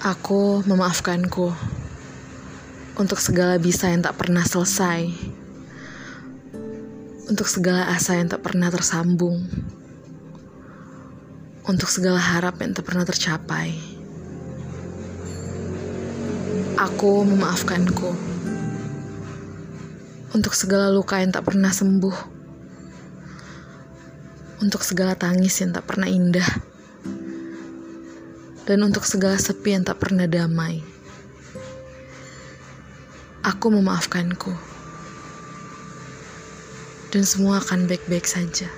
Aku memaafkanku untuk segala bisa yang tak pernah selesai, untuk segala asa yang tak pernah tersambung, untuk segala harap yang tak pernah tercapai. Aku memaafkanku untuk segala luka yang tak pernah sembuh, untuk segala tangis yang tak pernah indah dan untuk segala sepi yang tak pernah damai. Aku memaafkanku, dan semua akan baik-baik saja.